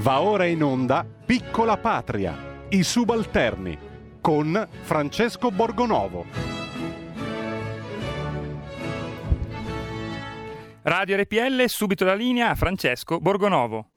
Va ora in onda Piccola Patria, i subalterni, con Francesco Borgonovo. Radio RPL, subito la linea a Francesco Borgonovo.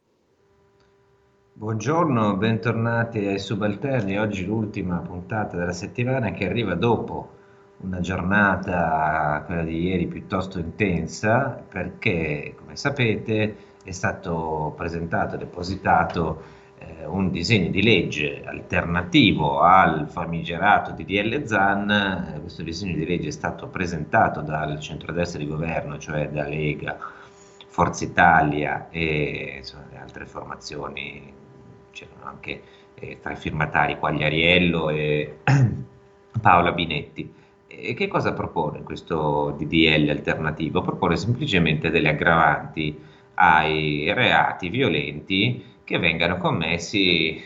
Buongiorno, bentornati ai subalterni. Oggi l'ultima puntata della settimana che arriva dopo una giornata, quella di ieri, piuttosto intensa, perché, come sapete, è stato presentato e depositato eh, un disegno di legge alternativo al famigerato DDL ZAN. Eh, questo disegno di legge è stato presentato dal centrodestra di governo, cioè da Lega, Forza Italia e insomma, altre formazioni, c'erano anche eh, tra i firmatari Quagliariello e Paola Binetti. E che cosa propone questo DDL alternativo? Propone semplicemente delle aggravanti ai reati violenti che vengano commessi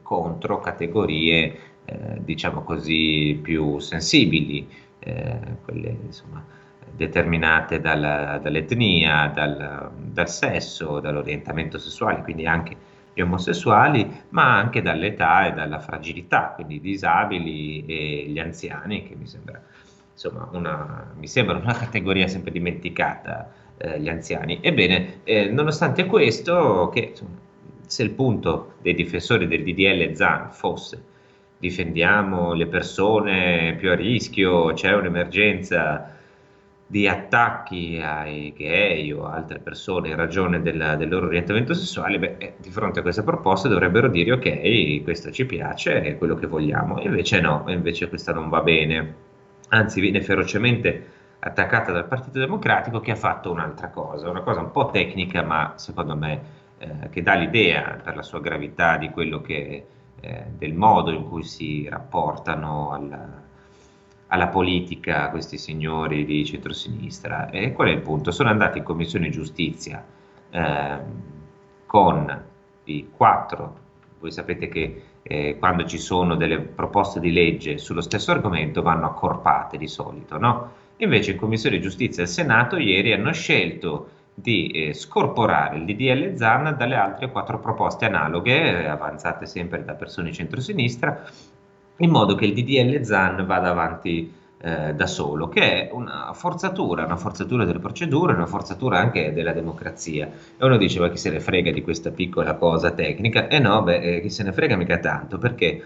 contro categorie, eh, diciamo così, più sensibili, eh, quelle insomma, determinate dalla, dall'etnia, dal, dal sesso, dall'orientamento sessuale, quindi anche gli omosessuali, ma anche dall'età e dalla fragilità, quindi i disabili e gli anziani, che mi sembra, insomma, una, mi sembra una categoria sempre dimenticata eh, gli anziani. Ebbene, eh, nonostante questo, che insomma, se il punto dei difensori del DDL ZAN fosse difendiamo le persone più a rischio, c'è un'emergenza di attacchi ai gay o altre persone in ragione della, del loro orientamento sessuale, beh, eh, di fronte a questa proposta dovrebbero dire ok, questo ci piace, è quello che vogliamo, invece no, invece questa non va bene, anzi viene ferocemente attaccata dal Partito Democratico che ha fatto un'altra cosa, una cosa un po' tecnica ma secondo me eh, che dà l'idea per la sua gravità di quello che, eh, del modo in cui si rapportano alla, alla politica questi signori di centrosinistra. E qual è il punto? Sono andati in Commissione Giustizia eh, con i quattro, voi sapete che eh, quando ci sono delle proposte di legge sullo stesso argomento vanno accorpate di solito, no? Invece in Commissione Giustizia del Senato ieri hanno scelto di eh, scorporare il DDL ZAN dalle altre quattro proposte analoghe, eh, avanzate sempre da persone di centrosinistra, in modo che il DDL ZAN vada avanti eh, da solo, che è una forzatura, una forzatura delle procedure, una forzatura anche della democrazia. E uno diceva chi se ne frega di questa piccola cosa tecnica, e no, beh, eh, chi se ne frega mica tanto, perché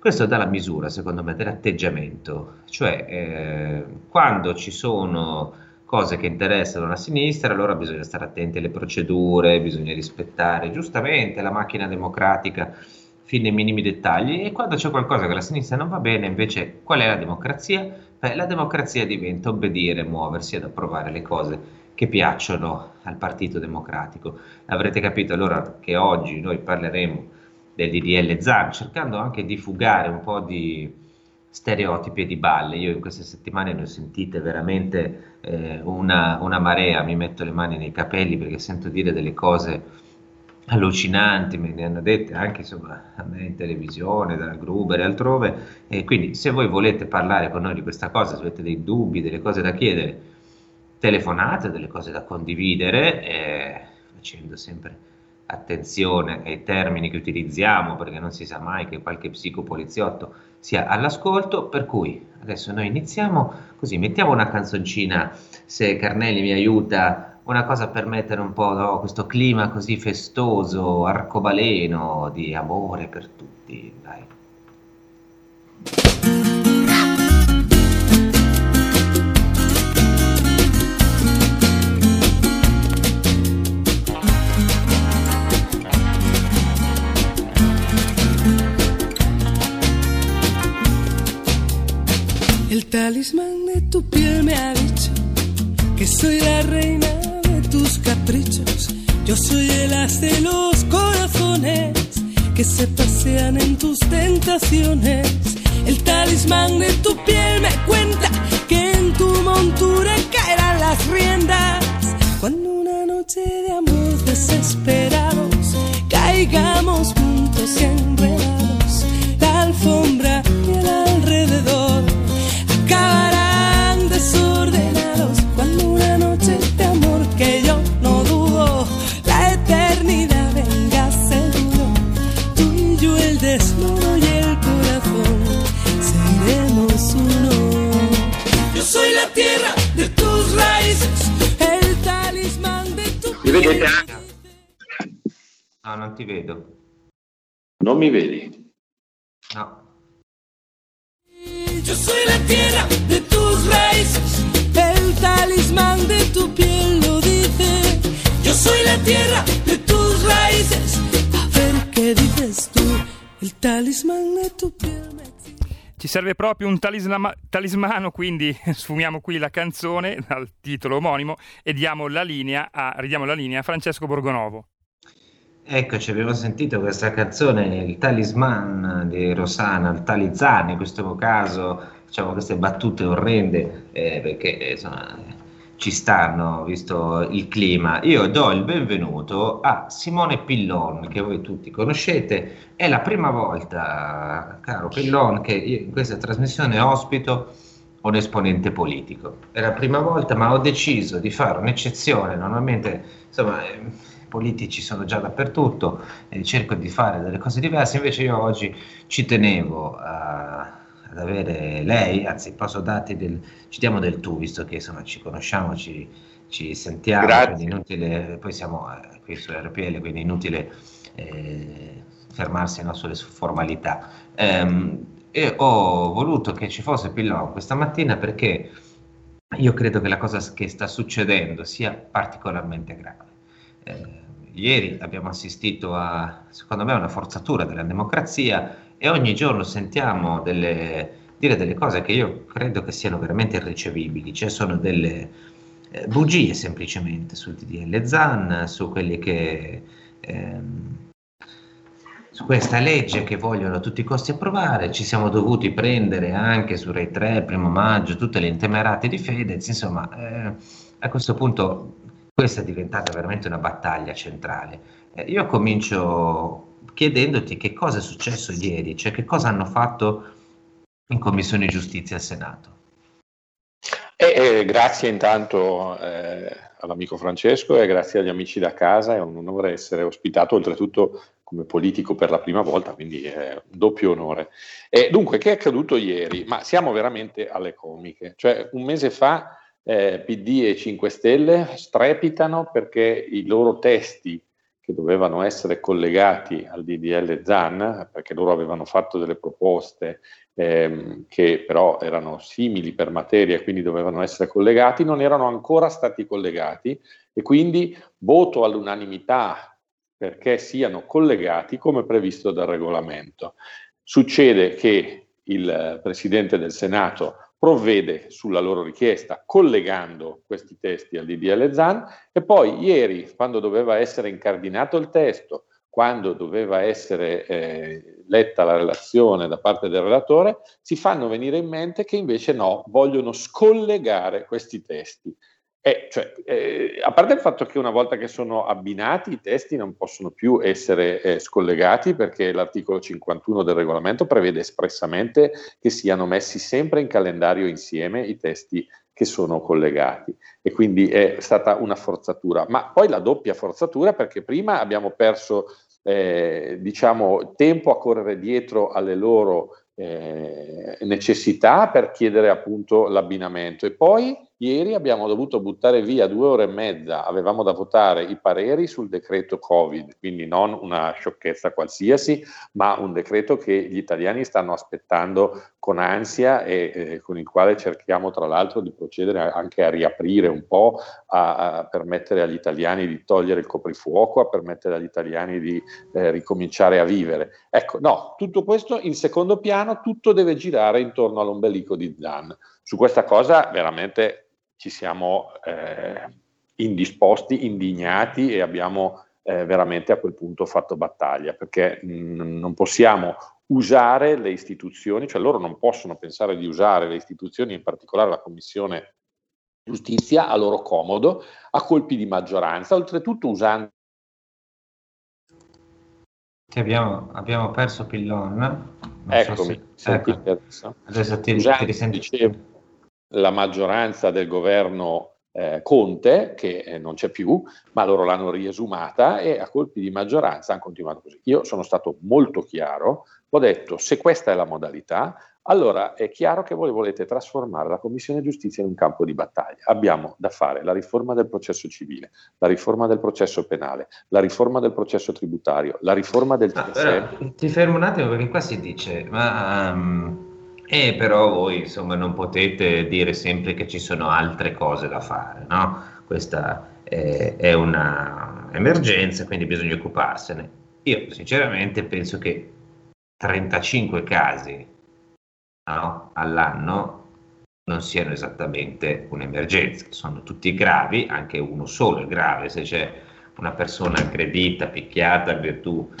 questo dà la misura, secondo me, dell'atteggiamento, cioè eh, quando ci sono cose che interessano la sinistra, allora bisogna stare attenti alle procedure, bisogna rispettare giustamente la macchina democratica fino ai minimi dettagli e quando c'è qualcosa che la sinistra non va bene, invece qual è la democrazia? Beh, la democrazia diventa obbedire, muoversi ad approvare le cose che piacciono al Partito Democratico. Avrete capito allora che oggi noi parleremo del DDL ZAN, cercando anche di fugare un po' di stereotipi e di balle. Io in queste settimane ne ho sentite veramente eh, una, una, marea, mi metto le mani nei capelli perché sento dire delle cose allucinanti, me ne hanno dette anche insomma, in televisione, da Gruber e altrove, e quindi se voi volete parlare con noi di questa cosa, se avete dei dubbi, delle cose da chiedere, telefonate, delle cose da condividere, eh, facendo sempre attenzione ai termini che utilizziamo perché non si sa mai che qualche psicopoliziotto sia all'ascolto, per cui adesso noi iniziamo così, mettiamo una canzoncina, se Carnelli mi aiuta, una cosa per mettere un po' no, questo clima così festoso, arcobaleno, di amore per tutti, dai. Talismán de tu piel me ha dicho que soy la reina de tus caprichos. Yo soy el as de los corazones que se pasean en tus tentaciones. El talismán de tu piel me cuenta que en tu montura caerán las riendas. Cuando una noche de amor desesperados caigamos juntos enredados, la alfombra y el alrededor ti vedo. Non mi vedi? No. Yo soy la tierra de tus raíces, el talismán de tu piel lo dice. Yo soy la tierra de tus raíces, a ver qué dices tú, el talismán de tu piel. Ci serve proprio un talisma- talismano, quindi sfumiamo qui la canzone dal titolo omonimo e diamo la linea a, ridiamo la linea a Francesco Borgonovo. Eccoci, abbiamo sentito questa canzone, il talisman di Rosana, il talizzano in questo caso, diciamo queste battute orrende, eh, perché insomma ci stanno, visto il clima. Io do il benvenuto a Simone Pillon, che voi tutti conoscete, è la prima volta, caro Pillon, che in questa trasmissione ospito un esponente politico. È la prima volta, ma ho deciso di fare un'eccezione. Normalmente, insomma, politici sono già dappertutto e cerco di fare delle cose diverse. Invece, io oggi ci tenevo a- ad avere lei, anzi, posso darti del, ci diamo del tu, visto che insomma ci conosciamo, ci, ci sentiamo, inutile, poi siamo eh, qui su RPL, quindi inutile eh, fermarsi no, sulle formalità. Ehm, e ho voluto che ci fosse Pillon questa mattina perché io credo che la cosa che sta succedendo sia particolarmente grave. Eh, ieri abbiamo assistito a, secondo me, una forzatura della democrazia e ogni giorno sentiamo delle, dire delle cose che io credo che siano veramente irricevibili, cioè sono delle eh, bugie semplicemente sul DDL ZAN, su quelli che... ehm, questa legge che vogliono a tutti i costi approvare, ci siamo dovuti prendere anche su Rai 3, il primo maggio, tutte le intemerate di Fedez, insomma, eh, a questo punto questa è diventata veramente una battaglia centrale. Eh, io comincio chiedendoti che cosa è successo ieri, cioè che cosa hanno fatto in Commissione Giustizia al Senato. E, eh, grazie intanto eh, all'amico Francesco e grazie agli amici da casa, è un onore essere ospitato oltretutto come politico per la prima volta, quindi è un doppio onore. Dunque, che è accaduto ieri? Ma siamo veramente alle comiche, cioè un mese fa eh, PD e 5 Stelle strepitano perché i loro testi che dovevano essere collegati al DDL ZAN, perché loro avevano fatto delle proposte ehm, che però erano simili per materia quindi dovevano essere collegati, non erano ancora stati collegati e quindi voto all'unanimità perché siano collegati come previsto dal regolamento. Succede che il Presidente del Senato provvede sulla loro richiesta collegando questi testi al DDL ZAN e poi ieri, quando doveva essere incardinato il testo, quando doveva essere eh, letta la relazione da parte del relatore, si fanno venire in mente che invece no, vogliono scollegare questi testi. Eh, cioè, eh, a parte il fatto che una volta che sono abbinati i testi non possono più essere eh, scollegati perché l'articolo 51 del regolamento prevede espressamente che siano messi sempre in calendario insieme i testi che sono collegati. E quindi è stata una forzatura, ma poi la doppia forzatura perché prima abbiamo perso eh, diciamo tempo a correre dietro alle loro eh, necessità per chiedere appunto l'abbinamento. E poi ieri abbiamo dovuto buttare via due ore e mezza, avevamo da votare i pareri sul decreto Covid, quindi non una sciocchezza qualsiasi, ma un decreto che gli italiani stanno aspettando con ansia e eh, con il quale cerchiamo tra l'altro di procedere anche a riaprire un po', a, a permettere agli italiani di togliere il coprifuoco, a permettere agli italiani di eh, ricominciare a vivere. Ecco, no, tutto questo in secondo piano, tutto deve girare intorno all'ombelico di Zan. Su questa cosa veramente ci siamo eh, indisposti, indignati e abbiamo eh, veramente a quel punto fatto battaglia, perché mh, non possiamo usare le istituzioni, cioè loro non possono pensare di usare le istituzioni, in particolare la Commissione Giustizia, a loro comodo, a colpi di maggioranza, oltretutto usando Ti abbiamo, abbiamo perso Pillon. Non so Eccomi, se- sentite ecco, adesso? ti, ti risenti. dicevo, la maggioranza del governo eh, Conte, che eh, non c'è più, ma loro l'hanno riesumata e a colpi di maggioranza hanno continuato così. Io sono stato molto chiaro, ho detto se questa è la modalità, allora è chiaro che voi volete trasformare la Commissione Giustizia in un campo di battaglia. Abbiamo da fare la riforma del processo civile, la riforma del processo penale, la riforma del processo tributario, la riforma del TSE. ti fermo un attimo perché qua si dice, ma... Um... E però voi insomma non potete dire sempre che ci sono altre cose da fare, no? Questa è, è un'emergenza, quindi bisogna occuparsene. Io sinceramente penso che 35 casi no, all'anno non siano esattamente un'emergenza, sono tutti gravi, anche uno solo è grave, se c'è una persona aggredita, picchiata in virtù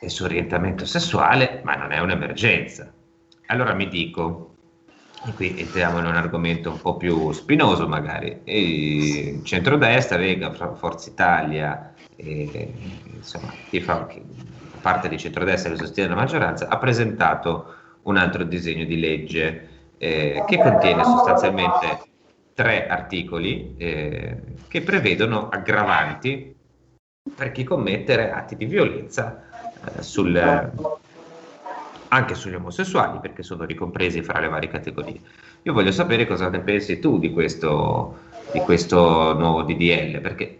del suo orientamento sessuale, ma non è un'emergenza. Allora mi dico, e qui entriamo in un argomento un po' più spinoso magari, e centrodestra, Lega, Forza Italia, e, insomma chi fa parte di centrodestra che sostiene la maggioranza, ha presentato un altro disegno di legge eh, che contiene sostanzialmente tre articoli eh, che prevedono aggravanti per chi commette atti di violenza eh, sul, anche sugli omosessuali perché sono ricompresi fra le varie categorie. Io voglio sapere cosa ne pensi tu di questo, di questo nuovo DDL perché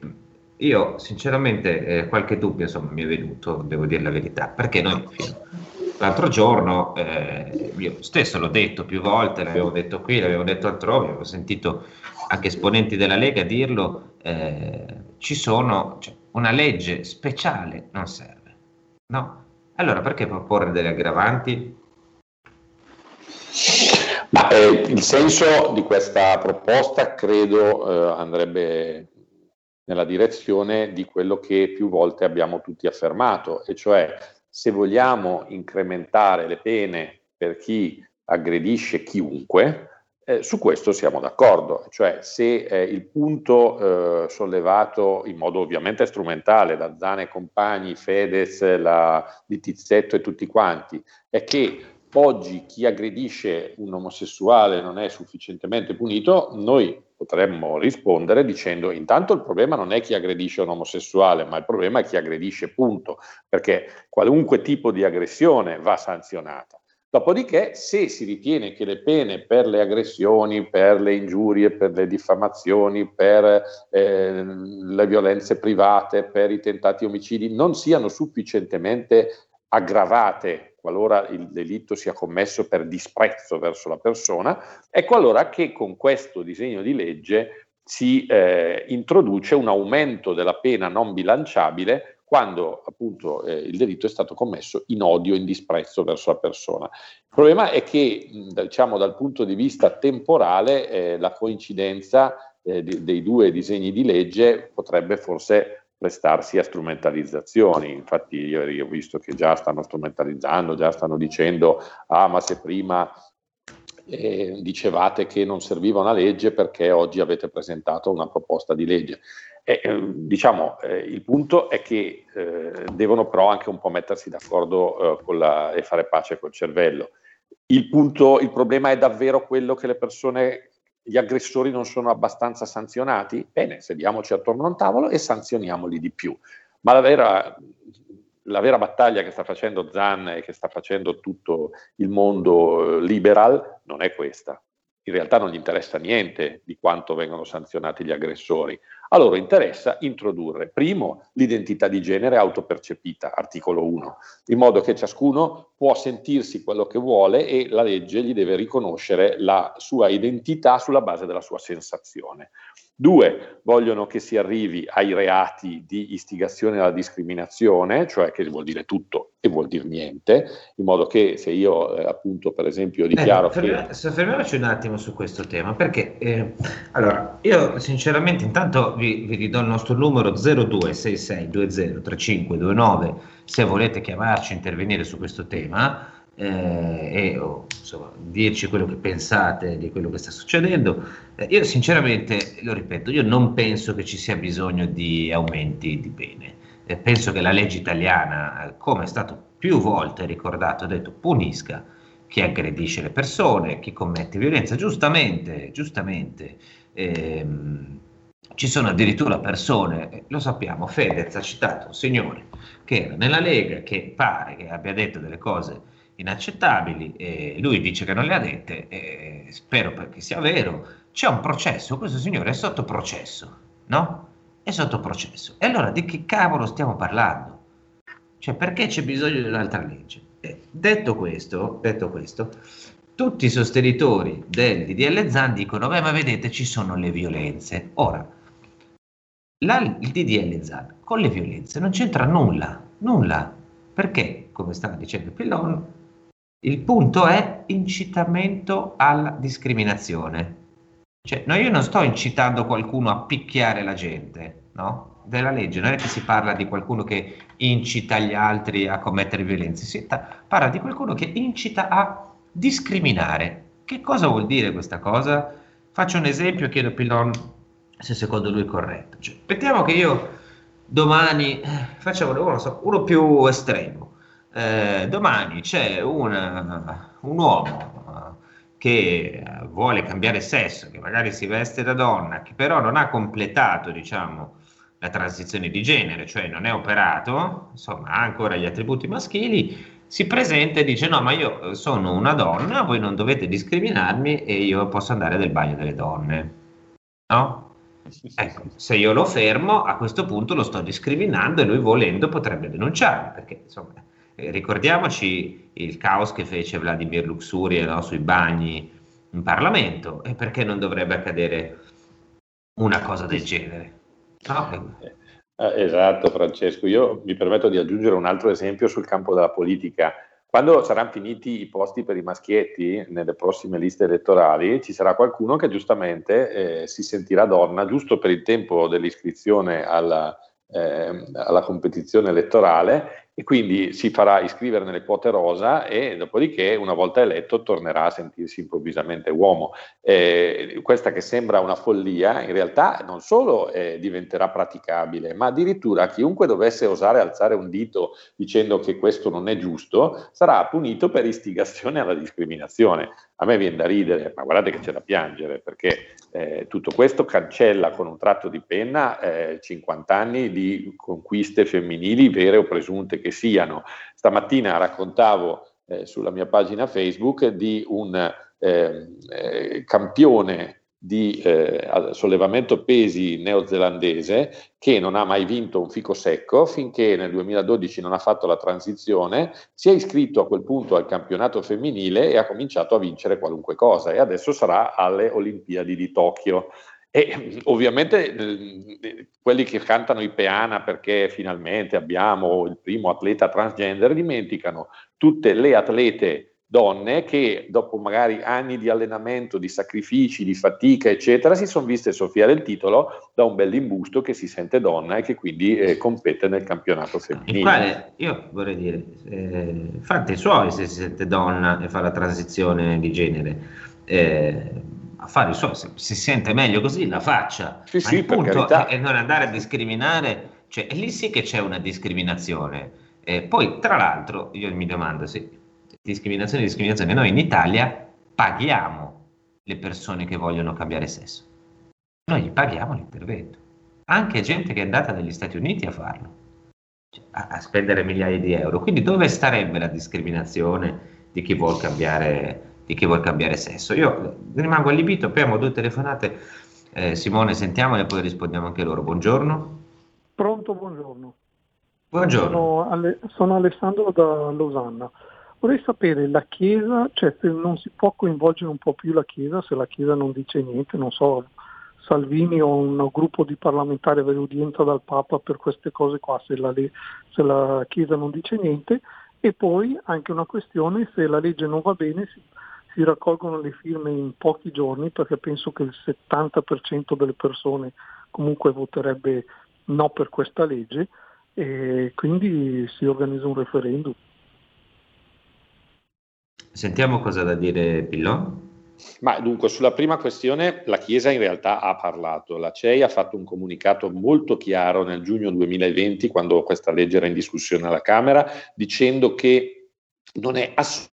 io sinceramente eh, qualche dubbio insomma, mi è venuto, devo dire la verità, perché noi l'altro giorno, eh, io stesso l'ho detto più volte, l'avevo detto qui, l'avevo detto altrove, avevo sentito anche esponenti della Lega dirlo, eh, ci sono, cioè, una legge speciale non serve, no? Allora perché proporre delle aggravanti? Ma, eh, il senso di questa proposta credo eh, andrebbe nella direzione di quello che più volte abbiamo tutti affermato, e cioè se vogliamo incrementare le pene per chi aggredisce chiunque, eh, su questo siamo d'accordo, cioè se eh, il punto eh, sollevato in modo ovviamente strumentale da Zane e compagni, Fedez, la, di Tizzetto e tutti quanti, è che oggi chi aggredisce un omosessuale non è sufficientemente punito, noi potremmo rispondere dicendo intanto il problema non è chi aggredisce un omosessuale, ma il problema è chi aggredisce, punto, perché qualunque tipo di aggressione va sanzionata. Dopodiché, se si ritiene che le pene per le aggressioni, per le ingiurie, per le diffamazioni, per eh, le violenze private, per i tentati omicidi non siano sufficientemente aggravate qualora il delitto sia commesso per disprezzo verso la persona, ecco allora che con questo disegno di legge si eh, introduce un aumento della pena non bilanciabile quando appunto eh, il delitto è stato commesso in odio, in disprezzo verso la persona. Il problema è che, diciamo, dal punto di vista temporale, eh, la coincidenza eh, di, dei due disegni di legge potrebbe forse prestarsi a strumentalizzazioni. Infatti ieri ho visto che già stanno strumentalizzando, già stanno dicendo, ah ma se prima eh, dicevate che non serviva una legge perché oggi avete presentato una proposta di legge. E, eh, diciamo, eh, il punto è che eh, devono però anche un po' mettersi d'accordo eh, la, e fare pace col cervello. Il, punto, il problema è davvero quello che le persone gli aggressori non sono abbastanza sanzionati? Bene, sediamoci attorno a un tavolo e sanzioniamoli di più. Ma la vera, la vera battaglia che sta facendo Zan e che sta facendo tutto il mondo eh, liberal non è questa. In realtà non gli interessa niente di quanto vengono sanzionati gli aggressori, a loro interessa introdurre, primo, l'identità di genere autopercepita, articolo 1, in modo che ciascuno può sentirsi quello che vuole e la legge gli deve riconoscere la sua identità sulla base della sua sensazione. Due, vogliono che si arrivi ai reati di istigazione alla discriminazione, cioè che vuol dire tutto e vuol dire niente, in modo che se io eh, appunto per esempio dichiaro eh, fermi, che... Soffermiamoci un attimo su questo tema, perché eh, allora io sinceramente intanto vi, vi ridò il nostro numero 0266203529 se volete chiamarci, intervenire su questo tema eh, e oh, insomma, dirci quello che pensate di quello che sta succedendo. Eh, io sinceramente, lo ripeto, io non penso che ci sia bisogno di aumenti di pene. Eh, penso che la legge italiana, eh, come è stato più volte ricordato, ha detto punisca chi aggredisce le persone, chi commette violenza, giustamente, giustamente ehm, ci sono addirittura persone, eh, lo sappiamo, Fedez ha citato un signore che era nella Lega, che pare che abbia detto delle cose inaccettabili, e lui dice che non le ha dette, e spero che sia vero, c'è un processo, questo signore è sotto processo, no? È sotto processo. E allora di che cavolo stiamo parlando? Cioè perché c'è bisogno di un'altra legge? Detto, questo, detto questo, tutti i sostenitori del DDL Zan dicono, beh ma vedete ci sono le violenze. Ora, la, il DDL Zan con le violenze non c'entra nulla, nulla, perché, come stava dicendo Pillon, il punto è incitamento alla discriminazione. Cioè, no, io non sto incitando qualcuno a picchiare la gente, no? Della legge non è che si parla di qualcuno che incita gli altri a commettere violenze, si parla di qualcuno che incita a discriminare. Che cosa vuol dire questa cosa? Faccio un esempio e chiedo a Pillon se secondo lui è corretto. Cioè, mettiamo che io domani, eh, facciamo uno, uno più estremo, eh, domani c'è una, un uomo che vuole cambiare sesso, che magari si veste da donna, che però non ha completato, diciamo, la transizione di genere, cioè non è operato, insomma, ha ancora gli attributi maschili, si presenta e dice no, ma io sono una donna, voi non dovete discriminarmi e io posso andare nel bagno delle donne. No? Ecco, se io lo fermo, a questo punto lo sto discriminando e lui volendo potrebbe denunciarmi, perché insomma eh, ricordiamoci il caos che fece Vladimir Luxuria no, sui bagni in Parlamento e perché non dovrebbe accadere una cosa del genere. No? Eh, esatto Francesco, io mi permetto di aggiungere un altro esempio sul campo della politica. Quando saranno finiti i posti per i maschietti nelle prossime liste elettorali, ci sarà qualcuno che giustamente eh, si sentirà donna giusto per il tempo dell'iscrizione alla, eh, alla competizione elettorale e quindi si farà iscrivere nelle quote rosa e dopodiché una volta eletto tornerà a sentirsi improvvisamente uomo. Eh, questa che sembra una follia in realtà non solo eh, diventerà praticabile, ma addirittura chiunque dovesse osare alzare un dito dicendo che questo non è giusto sarà punito per istigazione alla discriminazione. A me viene da ridere, ma guardate che c'è da piangere perché eh, tutto questo cancella con un tratto di penna 50 anni di conquiste femminili vere o presunte che siano. Stamattina raccontavo eh, sulla mia pagina Facebook di un eh, eh, campione di eh, sollevamento pesi neozelandese che non ha mai vinto un fico secco finché nel 2012 non ha fatto la transizione, si è iscritto a quel punto al campionato femminile e ha cominciato a vincere qualunque cosa e adesso sarà alle Olimpiadi di Tokyo. E ovviamente eh, quelli che cantano i Peana perché finalmente abbiamo il primo atleta transgender dimenticano tutte le atlete donne che dopo magari anni di allenamento, di sacrifici, di fatica, eccetera, si sono viste soffiare il titolo da un bell'imbusto che si sente donna e che quindi eh, compete nel campionato femminile. Il quale, io vorrei dire, eh, fate i suoi se si sente donna e fa la transizione di genere. Eh, a fare i suoi, se si sente meglio così la faccia. Sì, Ma sì, il punto è, è, non andare a discriminare, cioè lì sì che c'è una discriminazione. Eh, poi, tra l'altro, io mi domando se discriminazione discriminazione, noi in Italia paghiamo le persone che vogliono cambiare sesso. Noi gli paghiamo l'intervento. Anche gente che è andata negli Stati Uniti a farlo, cioè, a, a spendere migliaia di euro. Quindi dove starebbe la discriminazione di chi vuole cambiare di chi vuole cambiare sesso. Io rimango allibito, abbiamo due telefonate. Eh, Simone, sentiamole e poi rispondiamo anche loro. Buongiorno. Pronto, buongiorno. Buongiorno. Sono, Ale- sono Alessandro da Losanna. Vorrei sapere la Chiesa, cioè se non si può coinvolgere un po' più la Chiesa, se la Chiesa non dice niente, non so, Salvini o un gruppo di parlamentari avere udienza dal Papa per queste cose qua, se la, se la Chiesa non dice niente, e poi anche una questione, se la legge non va bene, si, si raccolgono le firme in pochi giorni perché penso che il 70% delle persone comunque voterebbe no per questa legge e quindi si organizza un referendum. Sentiamo cosa da dire Pillon. Ma dunque, sulla prima questione la Chiesa in realtà ha parlato. La CEI ha fatto un comunicato molto chiaro nel giugno 2020, quando questa legge era in discussione alla Camera, dicendo che non è assolutamente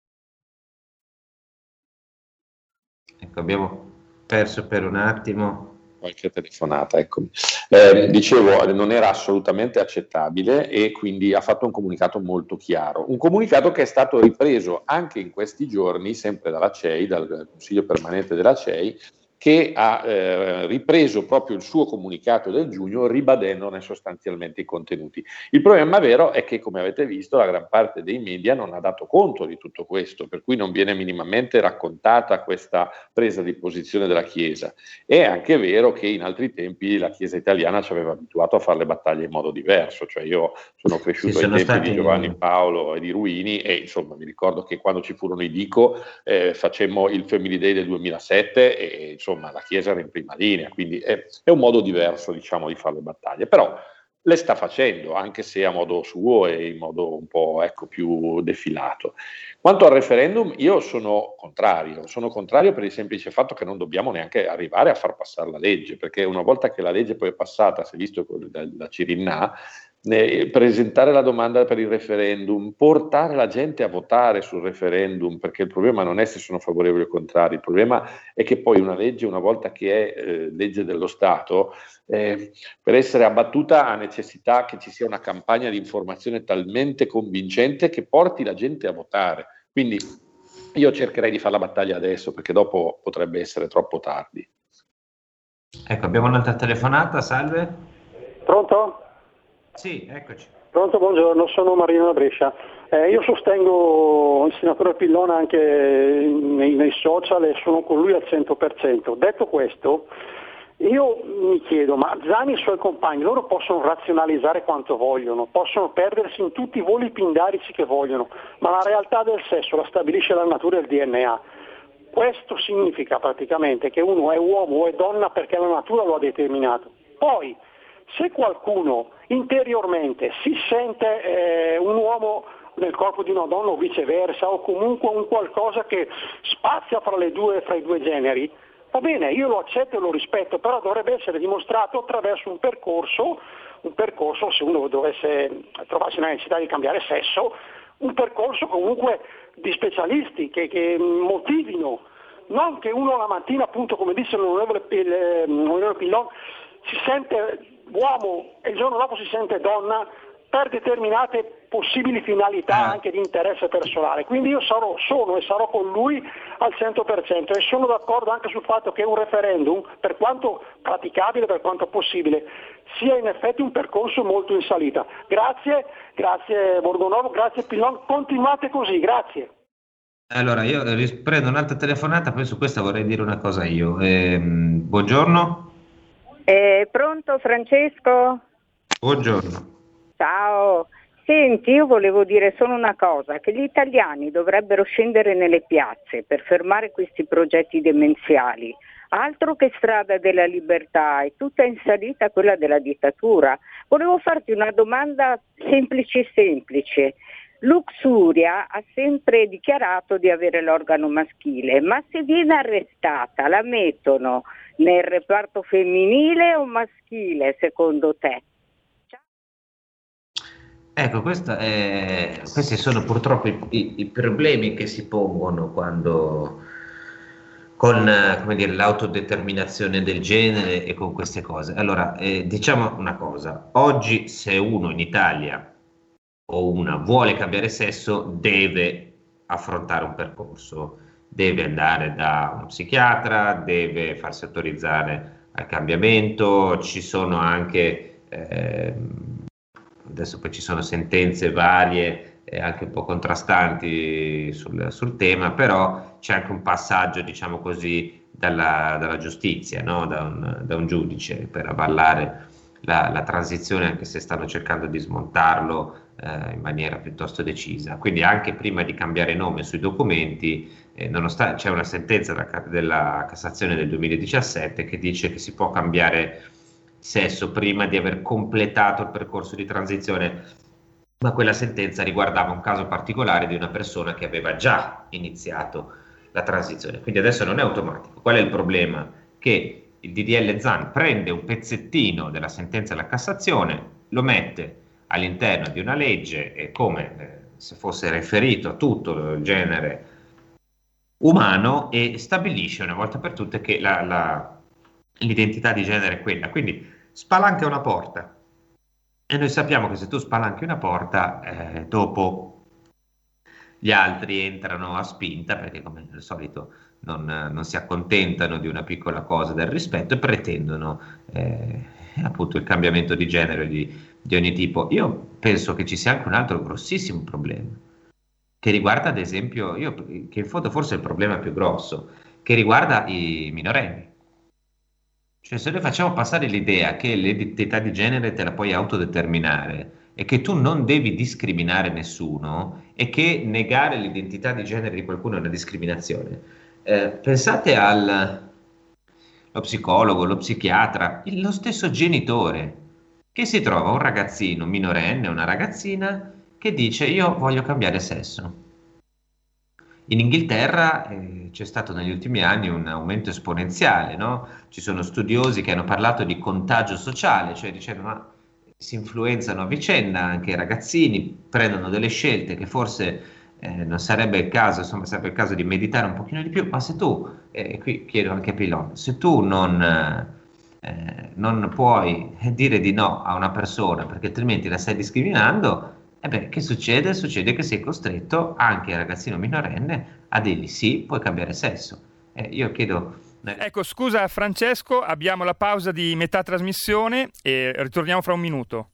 Ecco, abbiamo, perso per un attimo qualche telefonata, eccomi. Eh, dicevo, non era assolutamente accettabile e quindi ha fatto un comunicato molto chiaro. Un comunicato che è stato ripreso anche in questi giorni, sempre dalla CEI, dal Consiglio permanente della CEI, che ha eh, ripreso proprio il suo comunicato del giugno ribadendone sostanzialmente i contenuti. Il problema vero è che, come avete visto, la gran parte dei media non ha dato conto di tutto questo, per cui non viene minimamente raccontata questa presa di posizione della Chiesa. È anche vero che in altri tempi la Chiesa italiana ci aveva abituato a fare le battaglie in modo diverso, cioè io sono cresciuto sì, ai tempi stati... di Giovanni Paolo e di Ruini e insomma mi ricordo che quando ci furono i Dico eh, facemmo il Family Day del 2007 e insomma la Chiesa era in prima linea, quindi è, è un modo diverso diciamo, di fare le battaglie, però le sta facendo, anche se a modo suo e in modo un po' ecco, più defilato. Quanto al referendum, io sono contrario, sono contrario per il semplice fatto che non dobbiamo neanche arrivare a far passare la legge, perché una volta che la legge poi è passata, si è visto da, da Cirinna, presentare la domanda per il referendum, portare la gente a votare sul referendum, perché il problema non è se sono favorevoli o contrari, il problema è che poi una legge, una volta che è eh, legge dello Stato, eh, per essere abbattuta ha necessità che ci sia una campagna di informazione talmente convincente che porti la gente a votare. Quindi io cercherei di fare la battaglia adesso, perché dopo potrebbe essere troppo tardi. Ecco, abbiamo un'altra telefonata, salve. Pronto? Sì, eccoci. Pronto, buongiorno, sono Marino da Brescia. Eh, io sostengo il senatore Pillona anche nei, nei, social e sono con lui al 100%. Detto questo, io mi chiedo, ma Zani e i suoi compagni, loro possono razionalizzare quanto vogliono, possono perdersi in tutti i voli pindarici che vogliono, ma la realtà del sesso la stabilisce la natura e il DNA. Questo significa praticamente che uno è uomo o è donna perché la natura lo ha determinato. Poi, se qualcuno interiormente si sente eh, un uomo nel corpo di una donna o viceversa o comunque un qualcosa che spazia fra, due, fra i due generi, va bene, io lo accetto e lo rispetto, però dovrebbe essere dimostrato attraverso un percorso, un percorso se uno dovesse trovarsi nella necessità di cambiare sesso, un percorso comunque di specialisti che, che motivino, non che uno la mattina appunto come disse l'onorevole, Pillon si sente uomo e il giorno dopo si sente donna per determinate possibili finalità ah. anche di interesse personale. Quindi io sarò, sono e sarò con lui al 100% e sono d'accordo anche sul fatto che un referendum, per quanto praticabile, per quanto possibile, sia in effetti un percorso molto in salita. Grazie, grazie Borgonovo, grazie Pillon, continuate così, grazie. Allora, io prendo un'altra telefonata, poi su questa vorrei dire una cosa io. Eh, buongiorno. Eh, pronto Francesco? Buongiorno. Ciao. Senti, io volevo dire solo una cosa, che gli italiani dovrebbero scendere nelle piazze per fermare questi progetti demenziali. Altro che strada della libertà, è tutta in salita quella della dittatura. Volevo farti una domanda semplice semplice. Luxuria ha sempre dichiarato di avere l'organo maschile, ma se viene arrestata la mettono nel reparto femminile o maschile secondo te? Ecco, è, questi sono purtroppo i, i, i, problemi che si pongono quando con dire, l'autodeterminazione del genere e con queste cose. Allora, eh, diciamo una cosa, oggi se uno in Italia o una vuole cambiare sesso deve affrontare un percorso deve andare da uno psichiatra, deve farsi autorizzare al cambiamento, ci sono anche, eh, adesso poi ci sono sentenze varie e anche un po' contrastanti sul, sul, tema, però c'è anche un passaggio, diciamo così, dalla, dalla giustizia, no? da, un, da, un, giudice per avallare la, la, transizione, anche se stanno cercando di smontarlo eh, in maniera piuttosto decisa. Quindi anche prima di cambiare nome sui documenti eh, c'è una sentenza della, della, Cassazione del 2017 che dice che si può cambiare sesso prima di aver completato il percorso di transizione, ma quella sentenza riguardava un caso particolare di una persona che aveva già iniziato la transizione, quindi adesso non è automatico. Qual è il problema? Che il DDL ZAN prende un pezzettino della sentenza della Cassazione, lo mette all'interno di una legge e come eh, se fosse riferito a tutto il genere umano e stabilisce una volta per tutte che la, la, l'identità di genere è quella. Quindi spalanca una porta e noi sappiamo che se tu spalanchi una porta, eh, dopo gli altri entrano a spinta perché come al solito non, non, si accontentano di una piccola cosa del rispetto e pretendono eh, appunto il cambiamento di genere di, di ogni tipo. Io penso che ci sia anche un altro grossissimo problema che riguarda ad esempio, io, che in fondo forse è il problema più grosso, che riguarda i minorenni. Cioè se noi facciamo passare l'idea che l'identità di genere te la puoi autodeterminare e che tu non devi discriminare nessuno e che negare l'identità di genere di qualcuno è una discriminazione, eh, pensate al lo psicologo, lo psichiatra, il, lo stesso genitore che si trova un ragazzino minorenne, una ragazzina che dice io voglio cambiare sesso. In Inghilterra eh, c'è stato negli ultimi anni un aumento esponenziale, no? ci sono studiosi che hanno parlato di contagio sociale, cioè dicendo ma si influenzano a vicenda anche i ragazzini, prendono delle scelte che forse eh, non sarebbe il caso, insomma sarebbe il caso di meditare un pochino di più, ma se tu, e eh, qui chiedo anche a Pilon, se tu non, eh, non puoi dire di no a una persona perché altrimenti la stai discriminando, e beh, che succede? Succede che sei costretto anche al ragazzino minorenne a dirgli sì, puoi cambiare sesso. Eh, io chiedo... Eh, ecco, scusa Francesco, abbiamo la pausa di metà trasmissione e ritorniamo fra un minuto.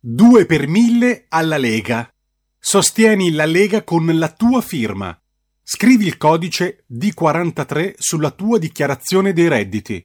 Due per mille alla Lega. Sostieni la Lega con la tua firma. Scrivi il codice D43 sulla tua dichiarazione dei redditi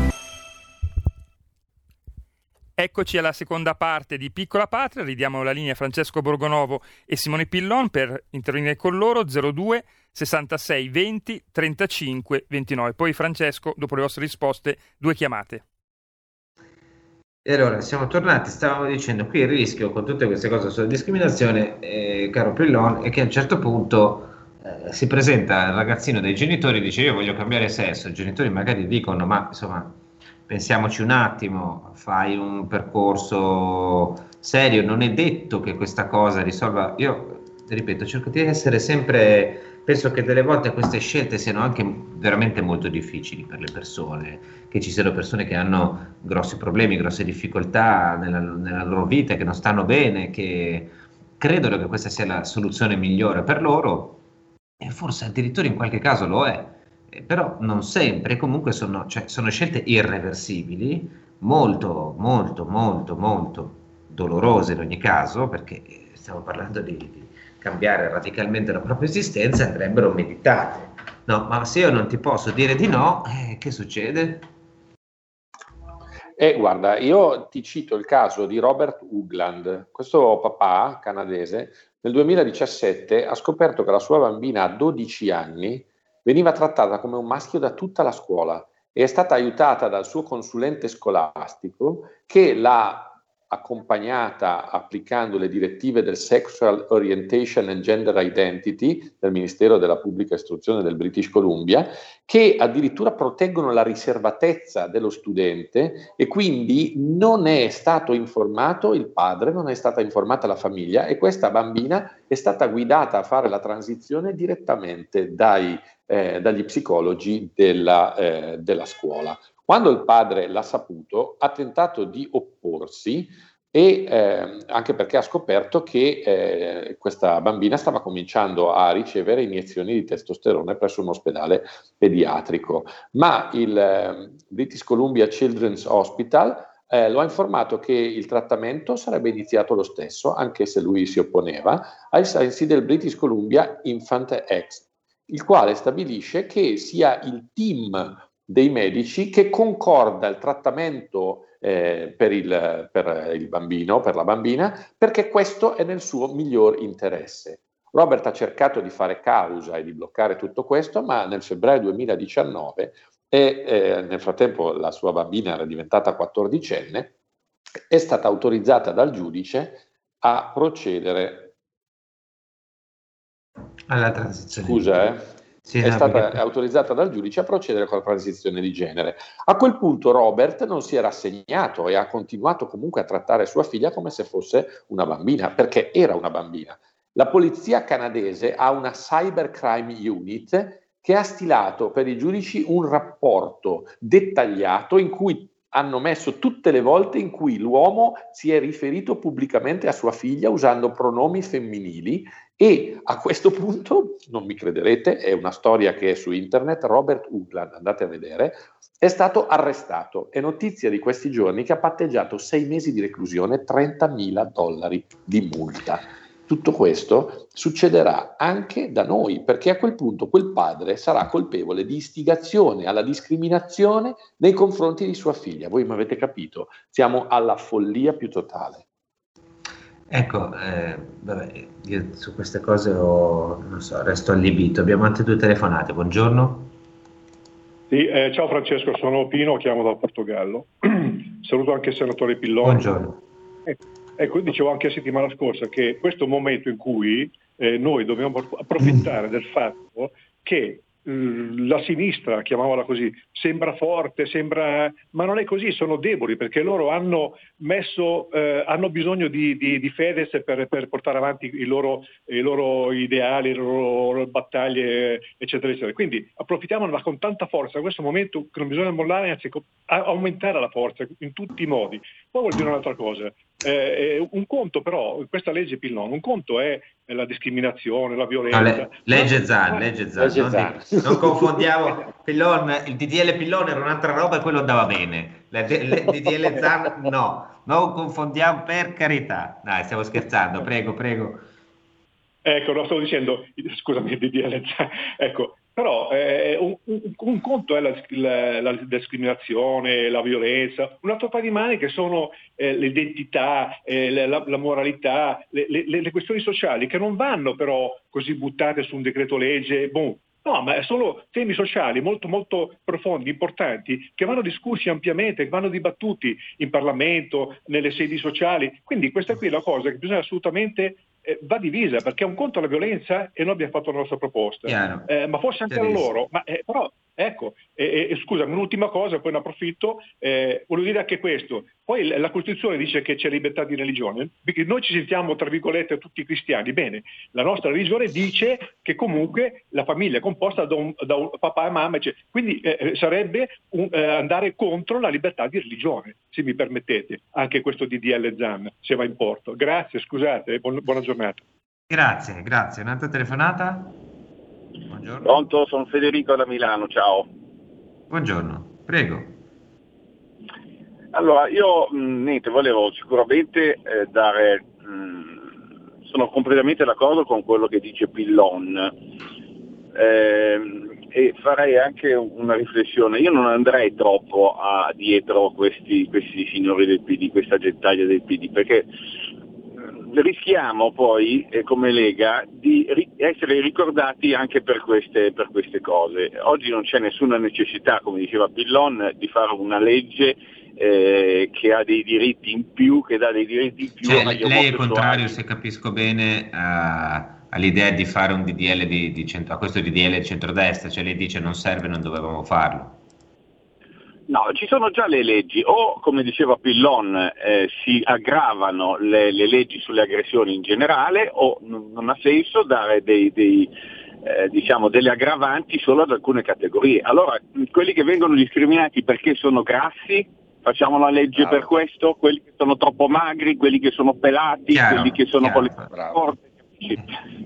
Eccoci alla seconda parte di Piccola Patria, ridiamo la linea a Francesco Borgonovo e Simone Pillon per intervenire con loro 02 66 20 35 29. Poi Francesco, dopo le vostre risposte, due chiamate. E allora siamo tornati, stavamo dicendo qui il rischio con tutte queste cose sulla discriminazione, eh, caro Pillon, è che a un certo punto eh, si presenta il ragazzino dei genitori e dice io voglio cambiare sesso, i genitori magari dicono ma insomma pensiamoci un attimo, fai un percorso serio, non è detto che questa cosa risolva, io ripeto cerco di essere sempre penso che delle volte queste scelte siano anche veramente molto difficili per le persone, che ci siano persone che hanno grossi problemi, grosse difficoltà nella, nella loro vita, che non stanno bene, che credono che questa sia la soluzione migliore per loro. E forse addirittura in qualche caso lo è, però non sempre, comunque sono, cioè, sono scelte irreversibili, molto, molto, molto, molto dolorose in ogni caso, perché stiamo parlando di, di cambiare radicalmente la propria esistenza andrebbero meditate. No, ma se io non ti posso dire di no, eh, che succede? Eh, guarda, io ti cito il caso di Robert Ugland. Questo papà canadese nel 2017 ha scoperto che la sua bambina a 12 anni veniva trattata come un maschio da tutta la scuola e è stata aiutata dal suo consulente scolastico che l'ha accompagnata applicando le direttive del Sexual Orientation and Gender Identity del Ministero della Pubblica Istruzione del British Columbia, che addirittura proteggono la riservatezza dello studente e quindi non è stato informato il padre, non è stata informata la famiglia e questa bambina è stata guidata a fare la transizione direttamente dai, eh, dagli psicologi della, eh, della scuola. Quando il padre l'ha saputo, ha tentato di opporsi e eh, anche perché ha scoperto che eh, questa bambina stava cominciando a ricevere iniezioni di testosterone presso un ospedale pediatrico, ma il eh, British Columbia Children's Hospital eh, lo ha informato che il trattamento sarebbe iniziato lo stesso, anche se lui si opponeva, ai sensi del British Columbia Infant Act, il quale stabilisce che sia il team dei medici che concorda il trattamento eh, per, il, per il bambino, per la bambina, perché questo è nel suo miglior interesse. Robert ha cercato di fare causa e di bloccare tutto questo, ma nel febbraio 2019, e eh, nel frattempo la sua bambina era diventata quattordicenne, è stata autorizzata dal giudice a procedere alla transizione. Scusa, eh? Sì, è no, stata perché... autorizzata dal giudice a procedere con la transizione di genere. A quel punto Robert non si è rassegnato e ha continuato comunque a trattare sua figlia come se fosse una bambina, perché era una bambina. La polizia canadese ha una cybercrime unit che ha stilato per i giudici un rapporto dettagliato in cui hanno messo tutte le volte in cui l'uomo si è riferito pubblicamente a sua figlia usando pronomi femminili e a questo punto, non mi crederete, è una storia che è su internet, Robert Ugland, andate a vedere, è stato arrestato. È notizia di questi giorni che ha patteggiato sei mesi di reclusione, 30.000 dollari di multa tutto questo succederà anche da noi, perché a quel punto quel padre sarà colpevole di istigazione alla discriminazione nei confronti di sua figlia. Voi mi avete capito? Siamo alla follia più totale. Ecco, eh, vabbè, io su queste cose ho, non so, resto allibito. Abbiamo altre due telefonate, buongiorno. Sì, eh, ciao Francesco, sono Pino, chiamo dal Portogallo. Saluto anche il senatore Pillone. Buongiorno. Eh, Ecco, dicevo anche la settimana scorsa che questo è un momento in cui eh, noi dobbiamo approfittare del fatto che la sinistra, chiamiamola così, sembra forte, sembra... ma non è così, sono deboli perché loro hanno, messo, eh, hanno bisogno di, di, di Fedez per, per, portare avanti i loro, i loro, ideali, le loro battaglie, eccetera, eccetera. Quindi approfittiamone con tanta forza, in questo momento che non bisogna mollare, anzi aumentare la forza in tutti i modi. Poi vuol dire un'altra cosa, eh, un conto però, questa legge Pillon, un conto è la discriminazione, la violenza. No, le, legge Zan, legge Zan. Legge Zan. Non, non, confondiamo, Pillon, il DDL Pillon era un'altra roba e quello andava bene. Il DDL Zan no, non confondiamo per carità. Dai, stiamo scherzando, prego, prego. Ecco, lo stavo dicendo, scusami, DDL Zan, ecco, però eh, un, un, conto è la, la, la, discriminazione, la violenza, un altro paio di mani che sono eh, l'identità, eh, la, la, moralità, le, le, le, questioni sociali che non vanno però così buttate su un decreto legge, boom, No, ma sono temi sociali molto, molto profondi, importanti, che vanno discussi ampiamente, che vanno dibattuti in Parlamento, nelle sedi sociali. Quindi questa qui è la cosa che bisogna assolutamente eh, va divisa, perché è un conto la violenza e noi abbiamo fatto la nostra proposta. Eh, ma forse anche a loro, ma, eh, però Ecco, scusa, un'ultima cosa, poi ne approfitto, eh, voglio dire anche questo, poi la Costituzione dice che c'è libertà di religione, perché noi ci sentiamo tra virgolette tutti cristiani, bene, la nostra religione dice che comunque la famiglia è composta da un, da un papà e mamma, cioè, quindi eh, eh sarebbe un, andare contro la libertà di religione, se mi permettete, anche questo DDL ZAN, se va in porto. Grazie, scusate, buon, buona giornata. Grazie, grazie. Un'altra telefonata? Buongiorno. Pronto, sono Federico da Milano, ciao. Buongiorno, prego. Allora, io niente, volevo sicuramente eh, dare, mh, sono completamente d'accordo con quello che dice Pillon eh, e farei anche una riflessione. Io non andrei troppo a, dietro questi, questi signori del PD, questa gettaglia del PD, perché rischiamo poi eh, come Lega di ri- essere ricordati anche per queste, per queste, cose. Oggi non c'è nessuna necessità, come diceva Pillon, di fare una legge eh, che ha dei diritti in più, che dà dei diritti in più Cioè, lei è contrario, se capisco bene, a- all'idea di fare un DDL di, di centro, a questo DDL di centrodestra, cioè lei dice non serve, non dovevamo farlo. No, ci sono già le leggi, o come diceva Pillon eh, si aggravano le, le leggi sulle aggressioni in generale o n- non ha senso dare dei, dei, eh, diciamo, delle aggravanti solo ad alcune categorie. Allora, quelli che vengono discriminati perché sono grassi, facciamo la legge per questo, quelli che sono troppo magri, quelli che sono pelati, Chiaro, quelli che sono con le forti.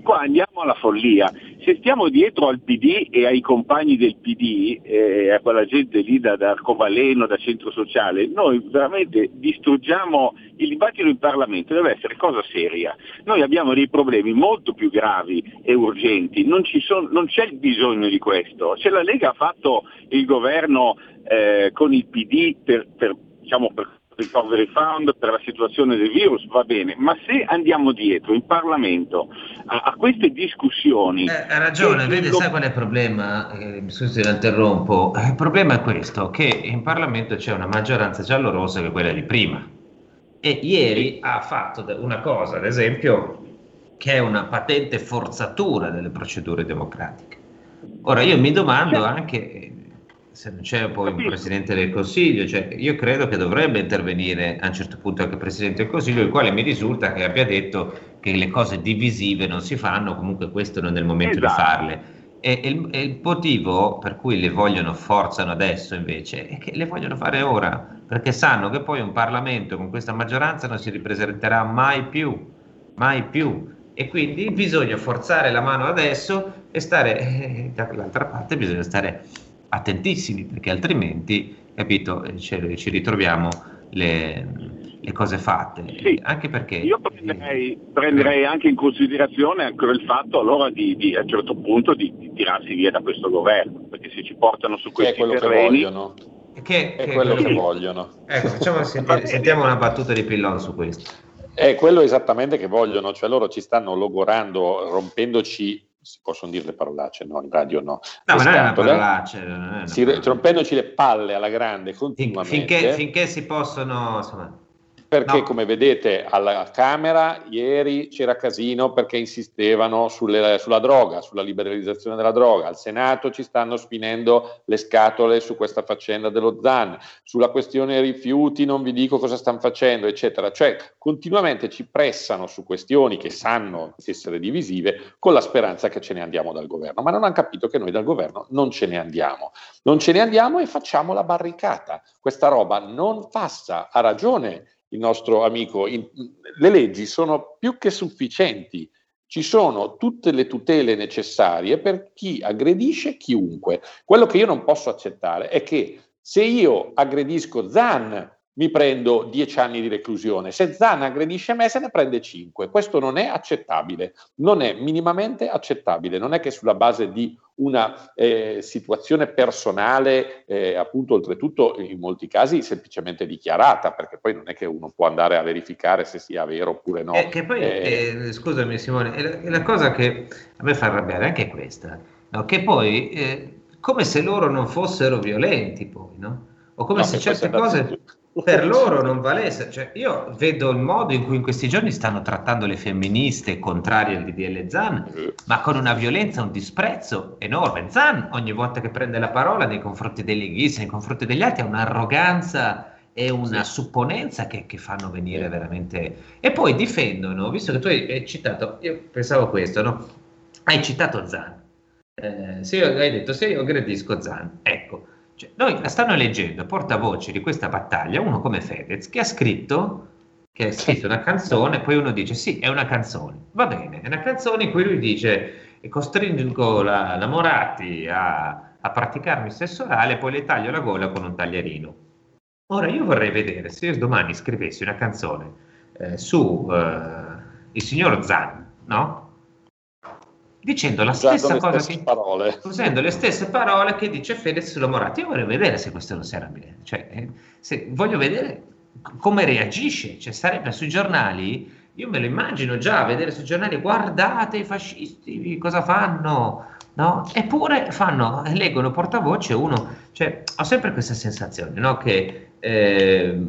Qua andiamo alla follia. Se stiamo dietro al PD e ai compagni del PD, eh, a quella gente lì da, da Arcobaleno, da Centro Sociale, noi veramente distruggiamo il dibattito in Parlamento, deve essere cosa seria. Noi abbiamo dei problemi molto più gravi e urgenti, non, son- non c'è il bisogno di questo. Se la Lega ha fatto il governo eh, con il PD per, per, diciamo, per Recovery Fund per la situazione del virus va bene, ma se andiamo dietro in Parlamento a, a queste discussioni... Ha ragione, vede, sai qual è il problema? Eh, mi scusi se la interrompo. Eh, Il problema è questo, che in Parlamento c'è una maggioranza giallorossa che è quella di prima. E ieri ha fatto una cosa, ad esempio, che è una patente forzatura delle procedure democratiche. Ora io mi domando anche eh, se non c'è poi un Presidente del Consiglio, cioè io credo che dovrebbe intervenire a un certo punto anche il Presidente del Consiglio, il quale mi risulta che abbia detto che le cose divisive non si fanno, comunque questo non è il momento Esatto. di farle. E, e il, e il motivo per cui le vogliono, forzano adesso invece, è che le vogliono fare ora, perché sanno che poi un Parlamento con questa maggioranza non si ripresenterà mai più, mai più. E quindi bisogna forzare la mano adesso e stare, eh, dall'altra parte bisogna stare attentissimi, perché altrimenti, capito, eh, ci, ci ritroviamo le, le cose fatte. Anche perché... Io prenderei, prenderei anche in considerazione ancora il fatto allora di, di, a un certo punto di, di tirarsi via da questo governo, perché se ci portano su Che è questi quello che terreni... vogliono. Che, È quello che vogliono. Ecco, facciamo sentire- sentiamo una battuta di Pillon su questo. È quello esattamente che vogliono, cioè loro ci stanno logorando, rompendoci, si possono dire le parolacce, no, in radio no. No, ma non è una parolaccia, non è una si- rompendoci le palle alla grande continuamente. Finché, finché si possono, insomma, Perché No. come vedete alla Camera ieri c'era casino perché insistevano sulle- sulla droga, sulla liberalizzazione della droga, al Senato ci stanno spinendo le scatole su questa faccenda dello ZAN, sulla questione rifiuti non vi dico cosa stanno facendo, eccetera. Cioè continuamente ci pressano su questioni che sanno essere divisive con la speranza che ce ne andiamo dal governo, ma non hanno capito che noi dal governo non ce ne andiamo. Non ce ne andiamo e facciamo la barricata. Questa roba non passa, ha ragione il nostro amico, in- le leggi sono più che sufficienti, ci sono tutte le tutele necessarie per chi aggredisce chiunque. Quello che io non posso accettare è che se io aggredisco Zan mi prendo 10 anni di reclusione, se Zan aggredisce me se ne prende 5. Questo non è accettabile, non è minimamente accettabile, non è che sulla base di una eh, situazione personale, eh, appunto oltretutto in molti casi semplicemente dichiarata, perché poi non è che uno può andare a verificare se sia vero oppure no. Eh, che poi, Eh, eh, scusami Simone, è la, è la cosa che a me fa arrabbiare anche questa, no? che poi, eh, come se loro non fossero violenti poi, no? O come No, se certe cose per loro non valessero. Cioè, io vedo il modo in cui in questi giorni stanno trattando le femministe contrarie al DDL Zan, ma con una violenza, un disprezzo enorme. Zan, ogni volta che prende la parola nei confronti dei leghisti, nei confronti degli altri, ha un'arroganza e una supponenza che, che fanno venire veramente... E poi difendono, visto che tu hai, hai citato, io pensavo questo, no? Hai citato Zan. Eh, se io, hai detto, se io aggredisco Zan, ecco, cioè, noi la stanno leggendo, portavoce di questa battaglia, uno come Fedez, che ha scritto, che ha scritto una canzone, poi uno dice sì, è una canzone, va bene, è una canzone in cui lui dice "E costringo la, la Moratti a, a praticarmi sesso orale poi le taglio la gola con un taglierino. Ora io vorrei vedere se io domani scrivessi una canzone eh, su eh, il signor Zan, no? Dicendo la stessa le cosa che parole. usando le stesse parole che dice Fedez sulla Moratti. Io vorrei vedere se questo non si arrabbia. Cioè, eh, se- voglio vedere come reagisce. Cioè, sarebbe sui giornali, io me lo immagino già, vedere sui giornali, guardate i fascisti cosa fanno. no? Eppure fanno, leggono portavoce uno, cioè ho sempre questa sensazione, no? Che eh,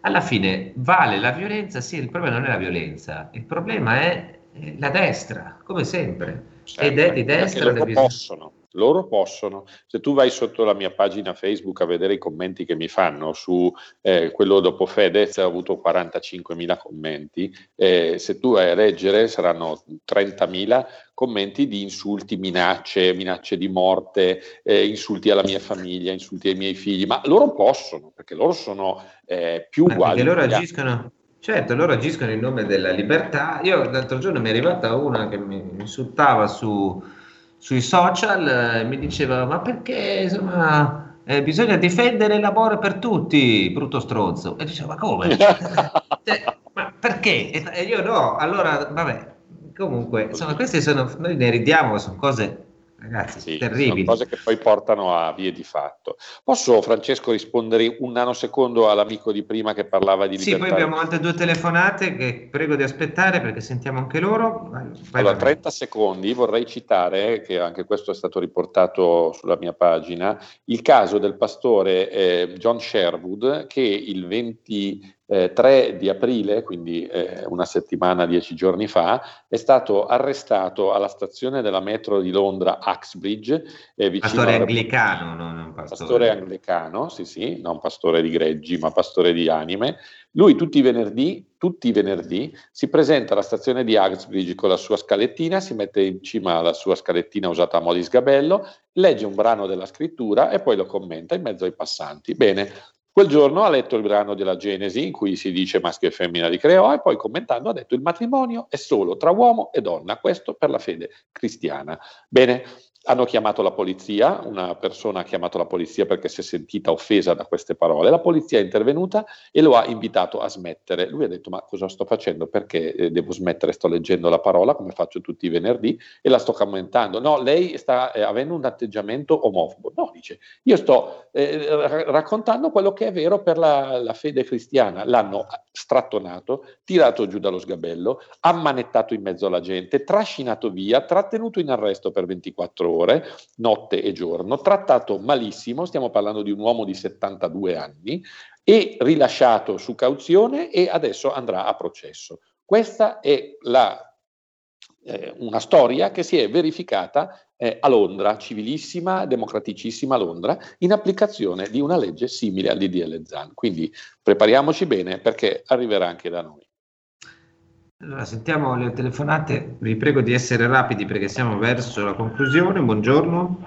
alla fine vale la violenza, sì, il problema non è la violenza, il problema è la destra, come sempre. Ed è di destra. Loro possono, loro possono. Se tu vai sotto la mia pagina Facebook a vedere i commenti che mi fanno su eh, quello dopo Fedez, ha avuto 45.000 commenti. Eh, se tu vai a leggere saranno 30.000 commenti di insulti, minacce, minacce di morte, eh, insulti alla mia famiglia, insulti ai miei figli. Ma loro possono, perché loro sono eh, più Ma uguali. Perché loro agiscono Certo, loro agiscono in nome della libertà. Io l'altro giorno mi è arrivata una che mi insultava su, sui social e mi diceva ma perché insomma eh, bisogna difendere il lavoro per tutti, brutto stronzo. E dicevo ma come? cioè, ma perché? E io no, allora vabbè. Comunque, insomma, queste sono, noi ne ridiamo, sono cose Ragazzi, sì, terribili. Sono cose che poi portano a vie di fatto. Posso, Francesco, rispondere un nanosecondo all'amico di prima che parlava di libertà? Sì, poi abbiamo altre due telefonate che prego di aspettare perché sentiamo anche loro. Vai, vai, allora, vai. 30 secondi, vorrei citare, che anche questo è stato riportato sulla mia pagina, il caso del pastore eh, John Sherwood che il 20 eh, 3 di aprile, quindi eh, una settimana, dieci giorni fa, è stato arrestato alla stazione della metro di Londra, Axbridge. Eh, pastore anglicano, non pastore. pastore anglicano, sì sì, non pastore di greggi, ma pastore di anime. Lui tutti i venerdì, tutti i venerdì si presenta alla stazione di Axbridge con la sua scalettina, si mette in cima alla sua scalettina usata a mo' di sgabello, legge un brano della scrittura e poi lo commenta in mezzo ai passanti. Bene, Quel giorno ha letto il brano della Genesi in cui si dice maschio e femmina li creò e poi commentando ha detto il matrimonio è solo tra uomo e donna, questo per la fede cristiana. Bene, hanno chiamato la polizia, una persona ha chiamato la polizia perché si è sentita offesa da queste parole, la polizia è intervenuta e lo ha invitato a smettere. Lui ha detto ma cosa sto facendo? Perché eh, devo smettere? Sto leggendo la parola come faccio tutti i venerdì e la sto commentando. No, lei sta eh, avendo un atteggiamento omofobo. No, dice, io sto eh, raccontando quello che è vero per la, la fede cristiana. L'hanno strattonato, tirato giù dallo sgabello, ammanettato in mezzo alla gente, trascinato via, trattenuto in arresto per 24 ore, notte e giorno, trattato malissimo, stiamo parlando di un uomo di 72 anni, e rilasciato su cauzione e adesso andrà a processo. Questa è la eh, una storia che si è verificata eh, a Londra, civilissima, democraticissima Londra, in applicazione di una legge simile al DDL ZAN. Quindi prepariamoci bene perché arriverà anche da noi. Allora, sentiamo le telefonate, vi prego di essere rapidi perché siamo verso la conclusione. Buongiorno.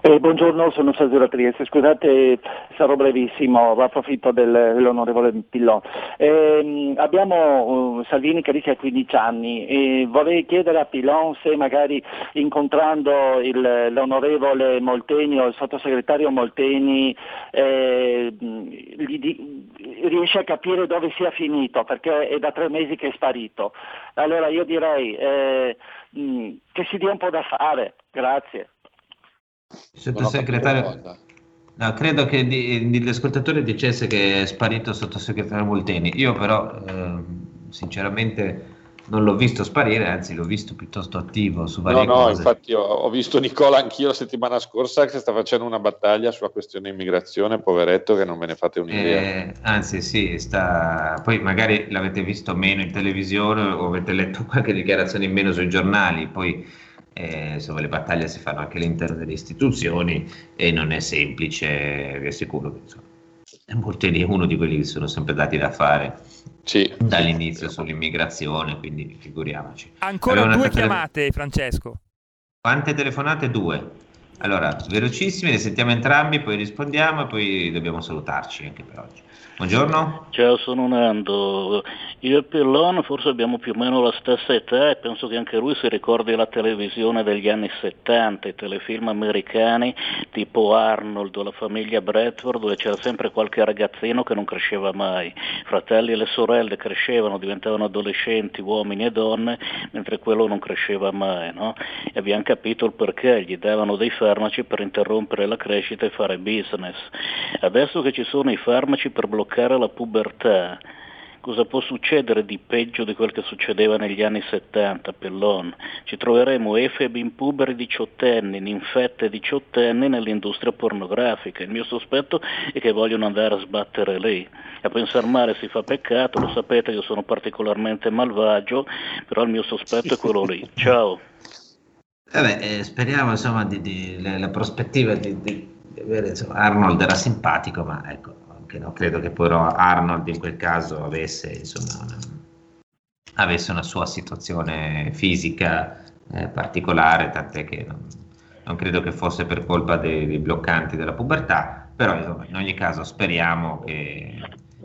Eh, buongiorno, sono Sergio Trieste. Scusate, sarò brevissimo, approfitto del, dell'onorevole Pillon. Eh, abbiamo uh, Salvini che dice a 15 anni e vorrei chiedere a Pillon se magari incontrando il, l'onorevole Molteni o il sottosegretario Molteni eh, gli, riesce a capire dove sia finito, perché è da tre mesi che è sparito. Allora io direi eh, che si dia un po' da fare. Grazie. Sottosegretario, no, credo che di, di, l'ascoltatore dicesse che è sparito il sottosegretario Molteni. Io però, eh, sinceramente, non l'ho visto sparire, anzi l'ho visto piuttosto attivo su varie no, no, cose. infatti ho, ho, visto Nicola anch'io la settimana scorsa che sta facendo una battaglia sulla questione immigrazione, poveretto che non ve ne fate un'idea. Eh, anzi sì, sta... poi magari l'avete visto meno in televisione o avete letto qualche dichiarazione in meno sui giornali, poi eh, insomma, le battaglie si fanno anche all'interno delle istituzioni e non è semplice, vi assicuro che insomma, Mortelli è uno di quelli che sono sempre dati da fare sì. dall'inizio sull'immigrazione, quindi figuriamoci. Ancora Aveva due chiamate, tele... Francesco. Quante telefonate? Due. Allora, velocissime, le sentiamo entrambi, poi rispondiamo e poi dobbiamo salutarci anche per oggi. Buongiorno. Ciao, sono Nando. Io e Pillon forse abbiamo più o meno la stessa età e penso che anche lui si ricordi la televisione degli anni 70, i telefilm americani tipo Arnold o la famiglia Bradford dove c'era sempre qualche ragazzino che non cresceva mai. Fratelli e le sorelle crescevano, diventavano adolescenti, uomini e donne, mentre quello non cresceva mai. No? E abbiamo capito il perché, gli davano dei farmaci per interrompere la crescita e fare business. Adesso che ci sono i farmaci per bloccare bloccare la pubertà, cosa può succedere di peggio di quel che succedeva negli anni 70 Pellon? Ci troveremo efebi in puberi diciottenni, ninfette diciottenni nell'industria pornografica. Il mio sospetto è che vogliono andare a sbattere lì. A pensare male si fa peccato, lo sapete io sono particolarmente malvagio, però il mio sospetto è quello lì. Ciao. Vabbè, eh, speriamo insomma di, di, la, la prospettiva di, di avere insomma, Arnold era simpatico, ma ecco, anche no, credo che poi Arnold in quel caso avesse insomma una, avesse una sua situazione fisica eh, particolare, tant'è che non, non, credo che fosse per colpa dei, dei bloccanti della pubertà, però insomma, in ogni caso speriamo che,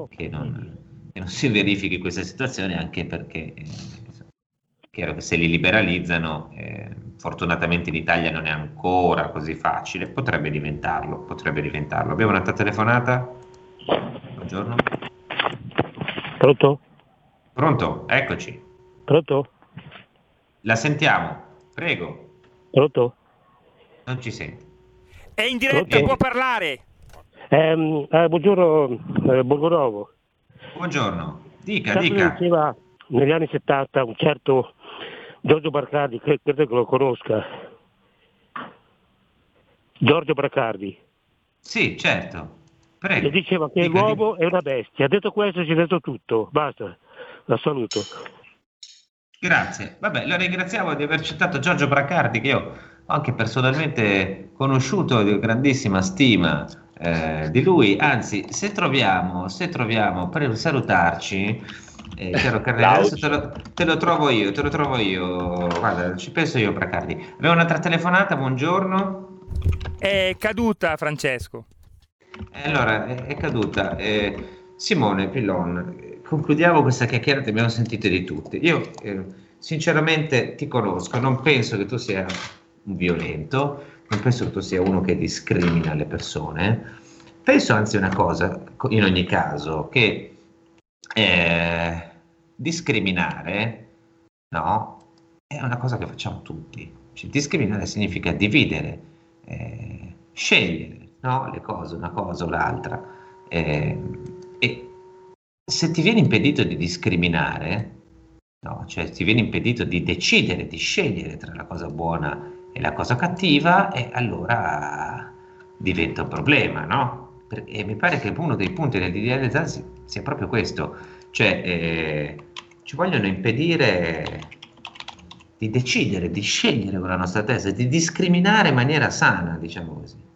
che, non, che non, si verifichi questa situazione anche perché eh, chiaro che se li liberalizzano, eh, fortunatamente in Italia non è ancora così facile, potrebbe diventarlo, potrebbe diventarlo. Abbiamo un'altra telefonata? Buongiorno. Pronto? Pronto, eccoci. Pronto? La sentiamo, prego. Pronto? Non ci sente. È in diretta, Pronto? può parlare. Eh, eh, buongiorno, eh, Borgonovo. Buongiorno, dica, Sempre dica. Diceva negli anni 70 un certo Giorgio Bracardi, credo che lo conosca. Giorgio Bracardi. Sì, certo. Prego. E diceva che dica, l'uomo dica. è una bestia. Detto questo, ci ha detto tutto. Basta. La saluto. Grazie. Vabbè, lo ringraziamo di aver citato Giorgio Bracardi, che io ho anche personalmente conosciuto di grandissima stima eh, di lui. Anzi, se troviamo, se troviamo per salutarci eh, chiaro, Carrelli, adesso te lo, te lo, trovo io, te lo trovo io. Guarda, ci penso io, Bracardi. Abbiamo un'altra telefonata, buongiorno. È caduta, Francesco. Allora, è, caduta. Eh, Simone Pillon, concludiamo questa chiacchierata, abbiamo sentito di tutti. Io, eh, sinceramente, ti conosco, non penso che tu sia un violento, non penso che tu sia uno che discrimina le persone. Penso anzi una cosa, in ogni caso, che eh, discriminare, no, è una cosa che facciamo tutti. Cioè, discriminare significa dividere, eh, scegliere, no, le cose, una cosa o l'altra. Eh, e se ti viene impedito di discriminare, no, cioè ti viene impedito di decidere, di scegliere tra la cosa buona e la cosa cattiva, e allora diventa un problema, no? E mi pare che uno dei punti del DDL Zan sia proprio questo, cioè eh, ci vogliono impedire di decidere, di scegliere con la nostra testa, di discriminare in maniera sana, diciamo così.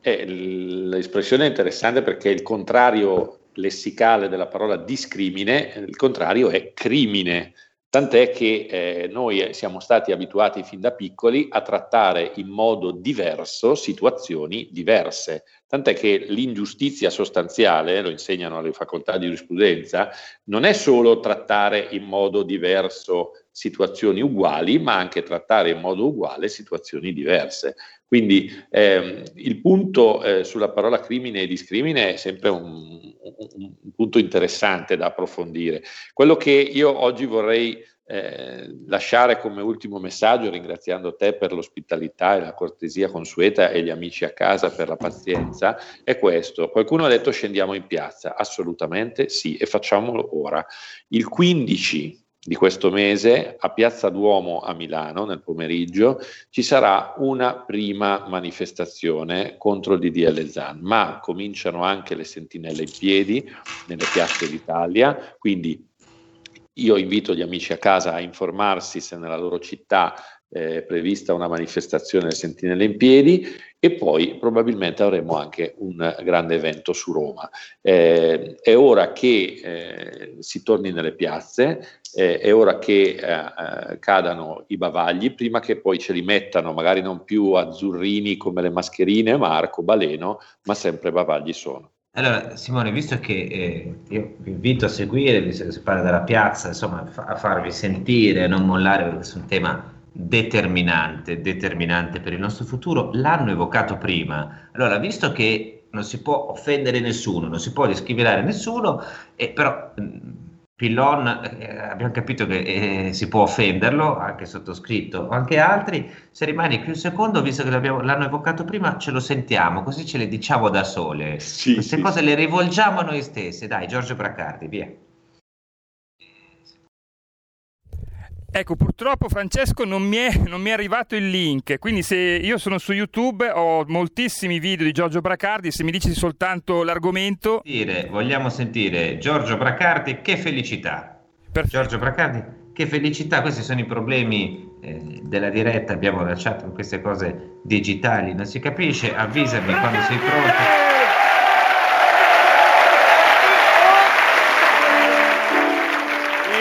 Eh, l'espressione è interessante perché il contrario lessicale della parola discrimine, il contrario è crimine. Tant'è che eh, noi siamo stati abituati fin da piccoli a trattare in modo diverso situazioni diverse. Tant'è che l'ingiustizia sostanziale, lo insegnano alle facoltà di giurisprudenza, non è solo trattare in modo diverso situazioni uguali, ma anche trattare in modo uguale situazioni diverse. Quindi ehm, il punto eh, sulla parola crimine e discrimine è sempre un, un, un, punto interessante da approfondire. Quello che io oggi vorrei eh, lasciare come ultimo messaggio, ringraziando te per l'ospitalità e la cortesia consueta e gli amici a casa per la pazienza, è questo. Qualcuno ha detto scendiamo in piazza, assolutamente sì e facciamolo ora. Il 15 di questo mese a Piazza Duomo a Milano nel pomeriggio ci sarà una prima manifestazione contro il DDL ZAN, ma cominciano anche le sentinelle in piedi nelle piazze d'Italia, quindi io invito gli amici a casa a informarsi se nella loro città è prevista una manifestazione del Sentinelle in piedi e poi probabilmente avremo anche un grande evento su Roma. Eh, è ora che eh, si torni nelle piazze, eh, è ora che eh, eh, cadano i bavagli, prima che poi ce li mettano magari non più azzurrini come le mascherine, ma arcobaleno, ma sempre bavagli sono. Allora, Simone, visto che eh, io vi invito a seguire, visto che si parla della piazza, insomma, fa- a farvi sentire, a non mollare, perché è un tema determinante, determinante per il nostro futuro, l'hanno evocato prima. Allora, visto che non si può offendere nessuno, non si può discriminare nessuno, eh, però mh, Pillon, eh, abbiamo capito che eh, si può offenderlo, anche sottoscritto, o anche altri. Se rimani qui un secondo, visto che l'hanno evocato prima, ce lo sentiamo, così ce le diciamo da sole. Sì, Queste sì, cose sì. le rivolgiamo a noi stesse. Dai, Giorgio Braccardi, via. Ecco, purtroppo Francesco non mi, è, non mi, è, arrivato il link, quindi se io sono su YouTube ho moltissimi video di Giorgio Bracardi, se mi dici soltanto l'argomento... Vogliamo sentire Giorgio Bracardi, che felicità! Perfetto. Giorgio Bracardi, che felicità, questi sono i problemi eh, della diretta, abbiamo lasciato queste cose digitali, non si capisce, avvisami quando sei pronto.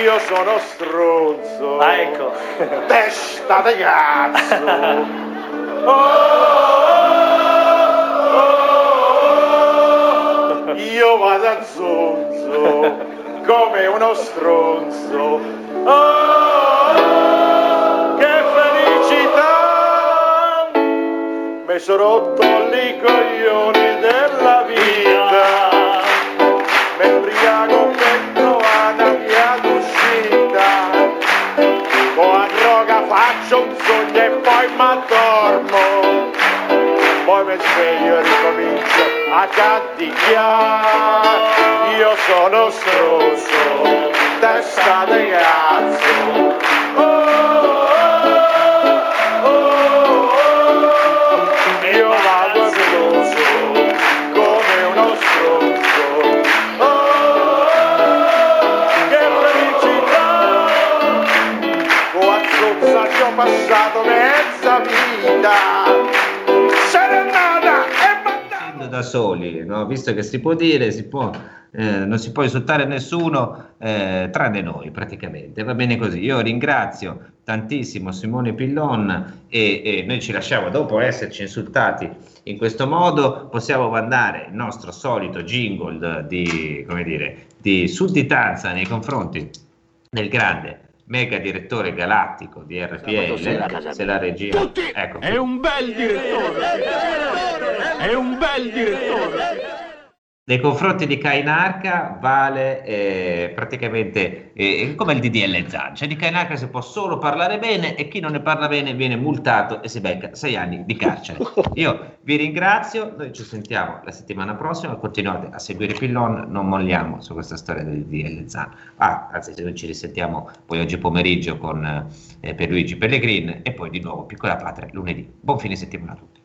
Io sono stronzo. Ah, ecco. Testa di cazzo. Oh, oh, oh, io vado a zonzo come uno stronzo. Oh, che felicità! Mi sono rotto i coglioni della vita. Mi embriago per faccio un sogno e poi mi addormo. Poi mi sveglio e ricomincio a canticchiare. Io sono stronzo, testa di cazzo. Oh, soli no? visto che si può dire si può eh, non si può insultare nessuno eh, tranne noi praticamente va bene così io ringrazio tantissimo Simone Pillon e, e, noi ci lasciamo dopo esserci insultati in questo modo possiamo mandare il nostro solito jingle di, come dire, di sudditanza nei confronti del grande mega direttore galattico di RPL, se la regia... Tutti! Ecco. È un bel direttore! È un bel direttore! Nei confronti di Kainarca vale eh, praticamente eh, come il DDL Zan, cioè di Kainarca si può solo parlare bene e chi non ne parla bene viene multato e si becca sei anni di carcere. Io vi ringrazio, noi ci sentiamo la settimana prossima, continuate a seguire Pillon, non molliamo su questa storia del DDL Zan. Ah, anzi, se noi ci risentiamo poi oggi pomeriggio con eh, Pierluigi Pellegrin e poi di nuovo Piccola Patria lunedì. Buon fine settimana a tutti.